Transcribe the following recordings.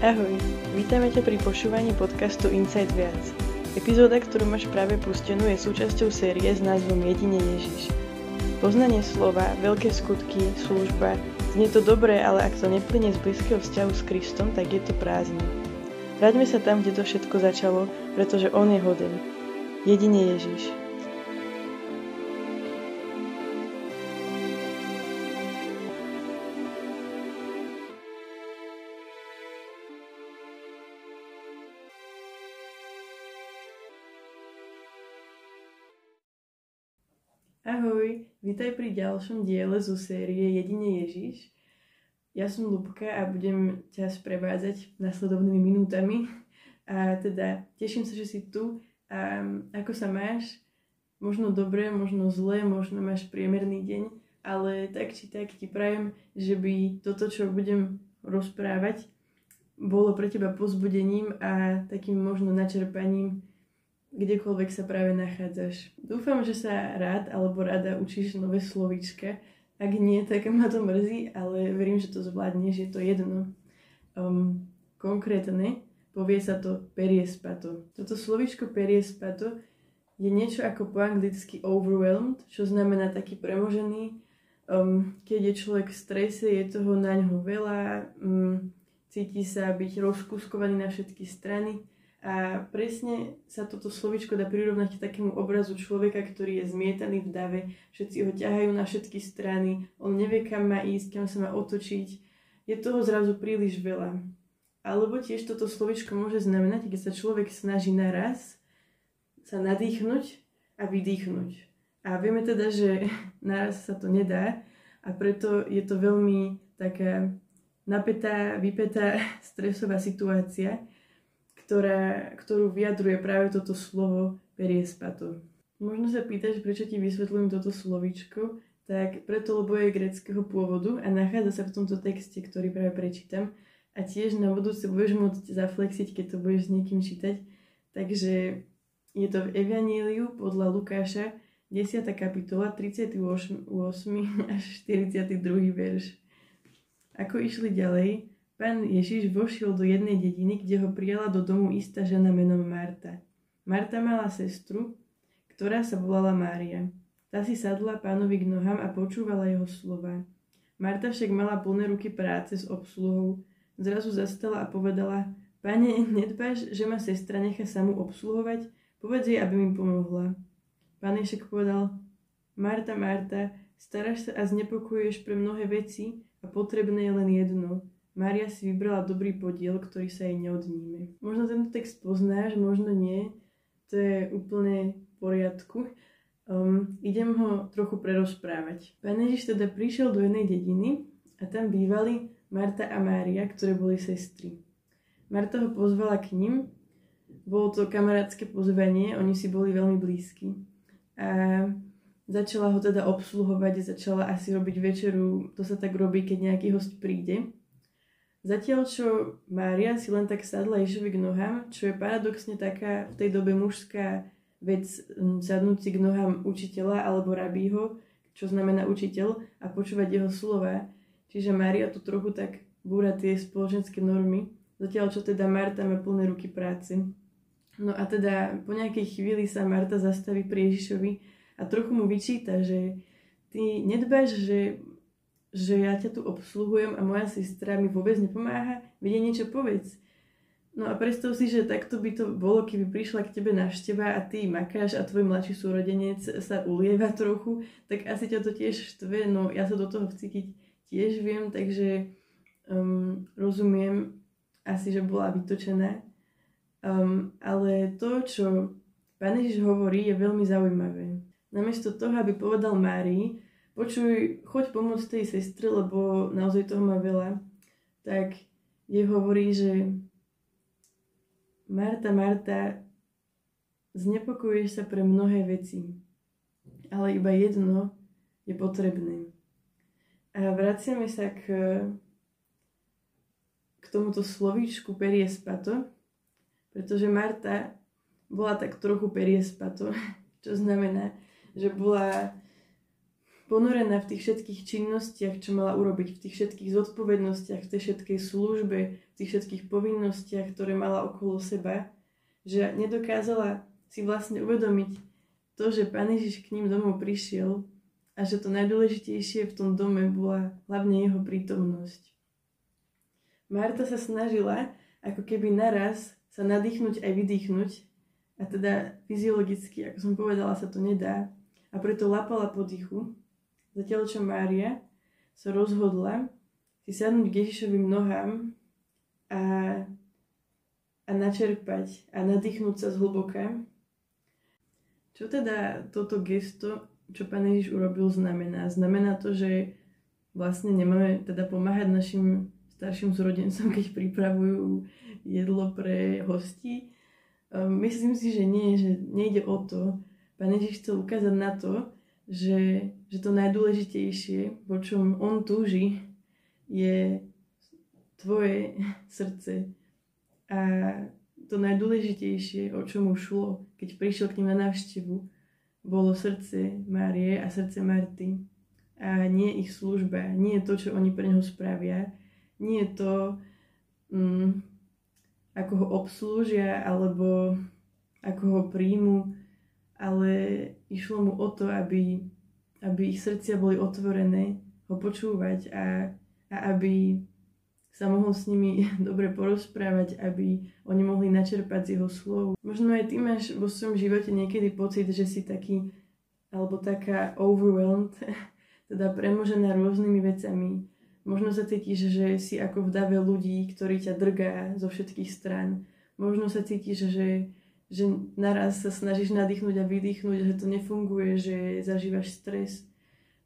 Ahoj, vítame ťa pri počúvaní podcastu Inside Viac. Epizóda, ktorú máš práve pustenú, je súčasťou série s názvom Jedine Ježiš. Poznanie slova, veľké skutky, služba, znie to dobré, ale ak to neplyne z blízkeho vzťahu s Kristom, tak je to prázdne. Vráťme sa tam, kde to všetko začalo, pretože On je hoden. Jedine Ježiš. Vítaj pri ďalšom diele zo série Jedine Ježiš. Ja som Lubka a budem ťa sprevádzať nasledovnými minútami. A teda teším sa, že si tu. A ako sa máš? Možno dobre, možno zle, možno máš priemerný deň, ale tak či tak ti prajem, že by toto, čo budem rozprávať, bolo pre teba pozbudením a takým možno načerpaním kdekoľvek sa práve nachádzaš. Dúfam, že sa rád alebo rada učíš nové slovíčka. Ak nie, tak ma to mrzí, ale verím, že to zvládneš, je to jedno. Um, konkrétne povie sa to periespato. Toto slovíčko periespato je niečo ako po anglicky overwhelmed, čo znamená taký premožený. Um, keď je človek v strese, je toho na ňo veľa, um, cíti sa byť rozkuskovaný na všetky strany a presne sa toto slovičko dá prirovnať k takému obrazu človeka, ktorý je zmietaný v dave, všetci ho ťahajú na všetky strany, on nevie, kam má ísť, kam sa má otočiť. Je toho zrazu príliš veľa. Alebo tiež toto slovičko môže znamenať, keď sa človek snaží naraz sa nadýchnuť a vydýchnuť. A vieme teda, že naraz sa to nedá a preto je to veľmi taká napätá, vypetá, stresová situácia, ktorá, ktorú vyjadruje práve toto slovo periespato. Možno sa pýtaš, prečo ti vysvetľujem toto slovíčko, tak preto, lebo je greckého pôvodu a nachádza sa v tomto texte, ktorý práve prečítam a tiež na budúce budeš môcť zaflexiť, keď to budeš s niekým čítať. Takže je to v Evaníliu podľa Lukáša 10. kapitola 38. až 42. verš. Ako išli ďalej, Pán Ježiš vošiel do jednej dediny, kde ho prijala do domu istá žena menom Marta. Marta mala sestru, ktorá sa volala Mária. Tá si sadla pánovi k nohám a počúvala jeho slova. Marta však mala plné ruky práce s obsluhou. Zrazu zastala a povedala, Pane, nedbáš, že ma sestra nechá samú obsluhovať? Povedz jej, aby mi pomohla. Pán však povedal, Marta, Marta, staráš sa a znepokojuješ pre mnohé veci a potrebné je len jedno. Mária si vybrala dobrý podiel, ktorý sa jej neodníme. Možno tento text poznáš, možno nie. To je úplne v poriadku. Um, idem ho trochu prerozprávať. Pán Ježiš teda prišiel do jednej dediny a tam bývali Marta a Mária, ktoré boli sestry. Marta ho pozvala k ním, bolo to kamarátske pozvanie, oni si boli veľmi blízki. A začala ho teda obsluhovať, začala asi robiť večeru, to sa tak robí, keď nejaký host príde. Zatiaľ, čo Mária si len tak sadla Ježovi k nohám, čo je paradoxne taká v tej dobe mužská vec sadnúť si k nohám učiteľa alebo rabího, čo znamená učiteľ, a počúvať jeho slova. Čiže Mária tu trochu tak búra tie spoločenské normy, zatiaľ čo teda Marta má plné ruky práce. No a teda po nejakej chvíli sa Marta zastaví pri Ježišovi a trochu mu vyčíta, že ty nedbáš, že že ja ťa tu obsluhujem a moja sestra mi vôbec nepomáha, vedie niečo povedz. No a predstav si, že takto by to bolo, keby prišla k tebe návšteva a ty makáš a tvoj mladší súrodenec sa ulieva trochu, tak asi ťa to tiež štve, no ja sa do toho vcítiť tiež viem, takže um, rozumiem asi, že bola vytočená. Um, ale to, čo Pán Ježiš hovorí, je veľmi zaujímavé. Namiesto toho, aby povedal Márii, počuj, choď pomôcť tej sestre, lebo naozaj toho má veľa, tak jej hovorí, že Marta, Marta, znepokojuješ sa pre mnohé veci, ale iba jedno je potrebné. A vraciame sa k, k tomuto slovíčku periespato, pretože Marta bola tak trochu periespato, čo znamená, že bola ponorená v tých všetkých činnostiach, čo mala urobiť, v tých všetkých zodpovednostiach, v tej všetkej službe, v tých všetkých povinnostiach, ktoré mala okolo seba, že nedokázala si vlastne uvedomiť to, že Pán Ježiš k ním domov prišiel a že to najdôležitejšie v tom dome bola hlavne jeho prítomnosť. Marta sa snažila ako keby naraz sa nadýchnuť aj vydýchnuť a teda fyziologicky, ako som povedala, sa to nedá a preto lapala po dychu, zatiaľ čo Mária sa rozhodla si sadnúť k Ježišovým nohám a, a načerpať a nadýchnúť sa zhlboka čo teda toto gesto, čo pán Ježiš urobil, znamená? Znamená to, že vlastne nemáme teda pomáhať našim starším zrodencom, keď pripravujú jedlo pre hosti? Um, myslím si, že nie, že nejde o to. Pán Ježiš chcel ukázať na to, že, že to najdôležitejšie, po čom on túži, je tvoje srdce. A to najdôležitejšie, o čom mu šlo, keď prišiel k ním na návštevu, bolo srdce Márie a srdce Marty. A nie ich služba, nie to, čo oni pre neho spravia, nie to, um, ako ho obslúžia, alebo ako ho príjmu, ale išlo mu o to, aby, aby ich srdcia boli otvorené, ho počúvať a, a aby sa mohol s nimi dobre porozprávať, aby oni mohli načerpať z jeho slov. Možno aj ty máš vo svojom živote niekedy pocit, že si taký alebo taká overwhelmed, teda premožená rôznymi vecami. Možno sa cítiš, že si ako v dave ľudí, ktorí ťa drgá zo všetkých strán. Možno sa cítiš, že, že naraz sa snažíš nadýchnuť a vydýchnuť, že to nefunguje, že zažívaš stres.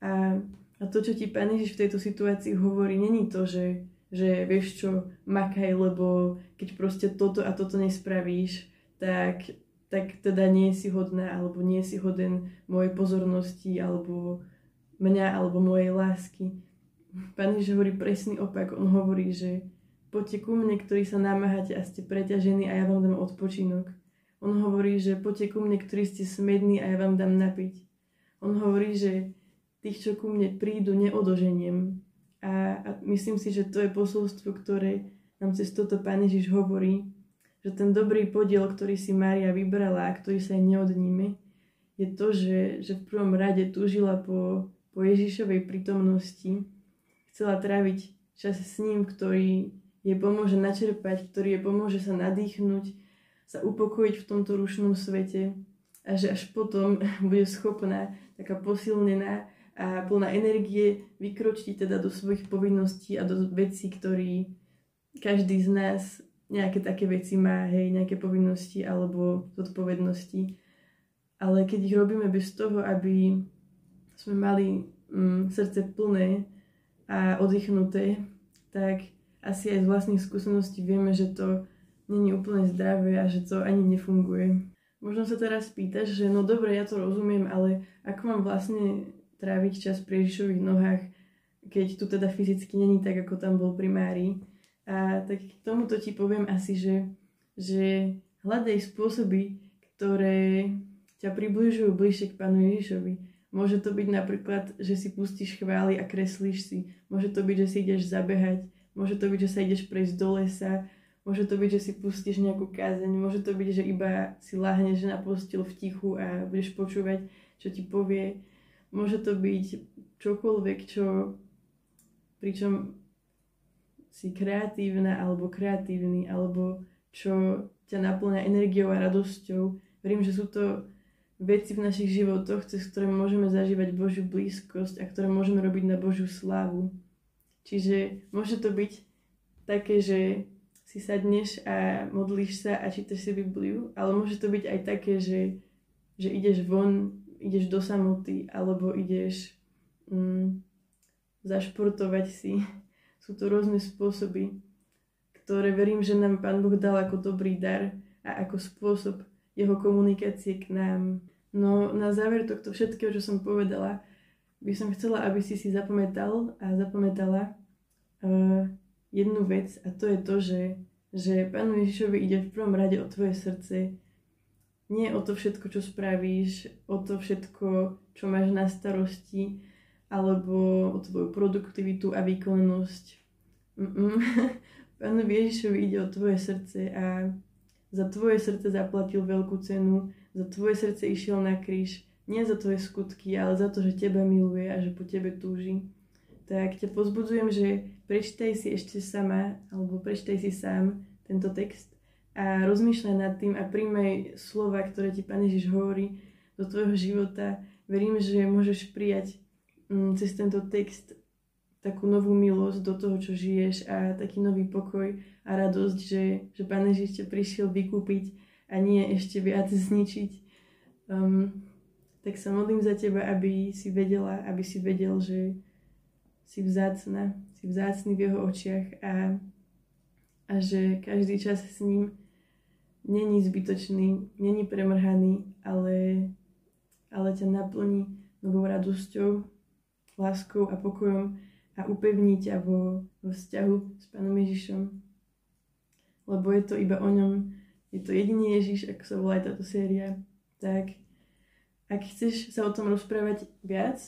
A, a to, čo ti Pán Ježiš v tejto situácii hovorí, není to, že že vieš čo, makaj, lebo keď proste toto a toto nespravíš, tak, tak teda nie si hodná, alebo nie si hoden mojej pozornosti, alebo mňa, alebo mojej lásky. Pán Ježiš hovorí presný opak. On hovorí, že poďte ku mne, ktorí sa namáhate a ste preťažení a ja vám dám odpočinok. On hovorí, že poďte ku mne, ktorí ste smední a ja vám dám napiť. On hovorí, že tých, čo ku mne prídu, neodoženiem. A, a myslím si, že to je posolstvo, ktoré nám cez toto Pán Ježiš hovorí, že ten dobrý podiel, ktorý si Mária vybrala a ktorý sa jej neodníme, je to, že, že v prvom rade túžila po, po Ježišovej prítomnosti, chcela tráviť čas s ním, ktorý jej pomôže načerpať, ktorý jej pomôže sa nadýchnuť, sa upokojiť v tomto rušnom svete a že až potom bude schopná, taká posilnená, a plná energie vykročiť teda do svojich povinností a do vecí, ktorý každý z nás nejaké také veci má, hej, nejaké povinnosti alebo zodpovednosti. Ale keď ich robíme bez toho, aby sme mali mm, srdce plné a oddychnuté, tak asi aj z vlastných skúseností vieme, že to není úplne zdravé a že to ani nefunguje. Možno sa teraz pýtaš, že no dobre, ja to rozumiem, ale ako mám vlastne tráviť čas pri Ježišových nohách, keď tu teda fyzicky není tak, ako tam bol pri Márii. A tak k tomuto ti poviem asi, že, že hľadaj spôsoby, ktoré ťa približujú bližšie k Pánu Ježišovi. Môže to byť napríklad, že si pustíš chvály a kreslíš si. Môže to byť, že si ideš zabehať. Môže to byť, že sa ideš prejsť do lesa. Môže to byť, že si pustíš nejakú kázeň. Môže to byť, že iba si láhneš na postel v tichu a budeš počúvať, čo ti povie Môže to byť čokoľvek, čo, pričom si kreatívna alebo kreatívny, alebo čo ťa naplňa energiou a radosťou. Verím, že sú to veci v našich životoch, cez ktoré môžeme zažívať Božiu blízkosť a ktoré môžeme robiť na Božiu slávu. Čiže môže to byť také, že si sadneš a modlíš sa a čítaš si Bibliu, ale môže to byť aj také, že, že ideš von ideš do samoty alebo ideš mm, zašportovať si. Sú to rôzne spôsoby, ktoré verím, že nám Pán Boh dal ako dobrý dar a ako spôsob jeho komunikácie k nám. No na záver tohto všetkého, čo som povedala, by som chcela, aby si si zapamätal a zapamätala uh, jednu vec a to je to, že, že Pánu Ježišovi ide v prvom rade o tvoje srdce, nie o to všetko, čo spravíš, o to všetko, čo máš na starosti, alebo o tvoju produktivitu a výkonnosť. Pánovi Ježišovi ide o tvoje srdce a za tvoje srdce zaplatil veľkú cenu, za tvoje srdce išiel na kríž, nie za tvoje skutky, ale za to, že teba miluje a že po tebe túži. Tak ťa pozbudzujem, že prečítaj si ešte sama, alebo prečítaj si sám tento text a rozmýšľaj nad tým a príjmaj slova, ktoré ti Pán Ježiš hovorí do tvojho života. Verím, že môžeš prijať mm, cez tento text takú novú milosť do toho, čo žiješ a taký nový pokoj a radosť, že, že Pán Ježiš ťa prišiel vykúpiť a nie ešte viac zničiť. Um, tak sa modlím za teba, aby si vedela, aby si vedel, že si vzácna, si vzácný v jeho očiach a, a že každý čas s ním není zbytočný, není premrhaný, ale, ale ťa naplní novou radosťou, láskou a pokojom a upevní ťa vo, vo vzťahu s Pánom Ježišom. Lebo je to iba o ňom, je to jediný Ježiš, ako sa volá táto séria. Tak ak chceš sa o tom rozprávať viac,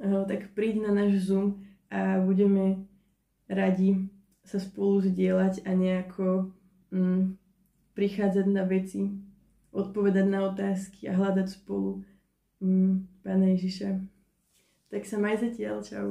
eh, tak príď na náš Zoom a budeme radi sa spolu zdieľať a nejako mm, prichádzať na veci, odpovedať na otázky a hľadať spolu mm, Pána Ježiša. Tak sa maj zatiaľ, čau.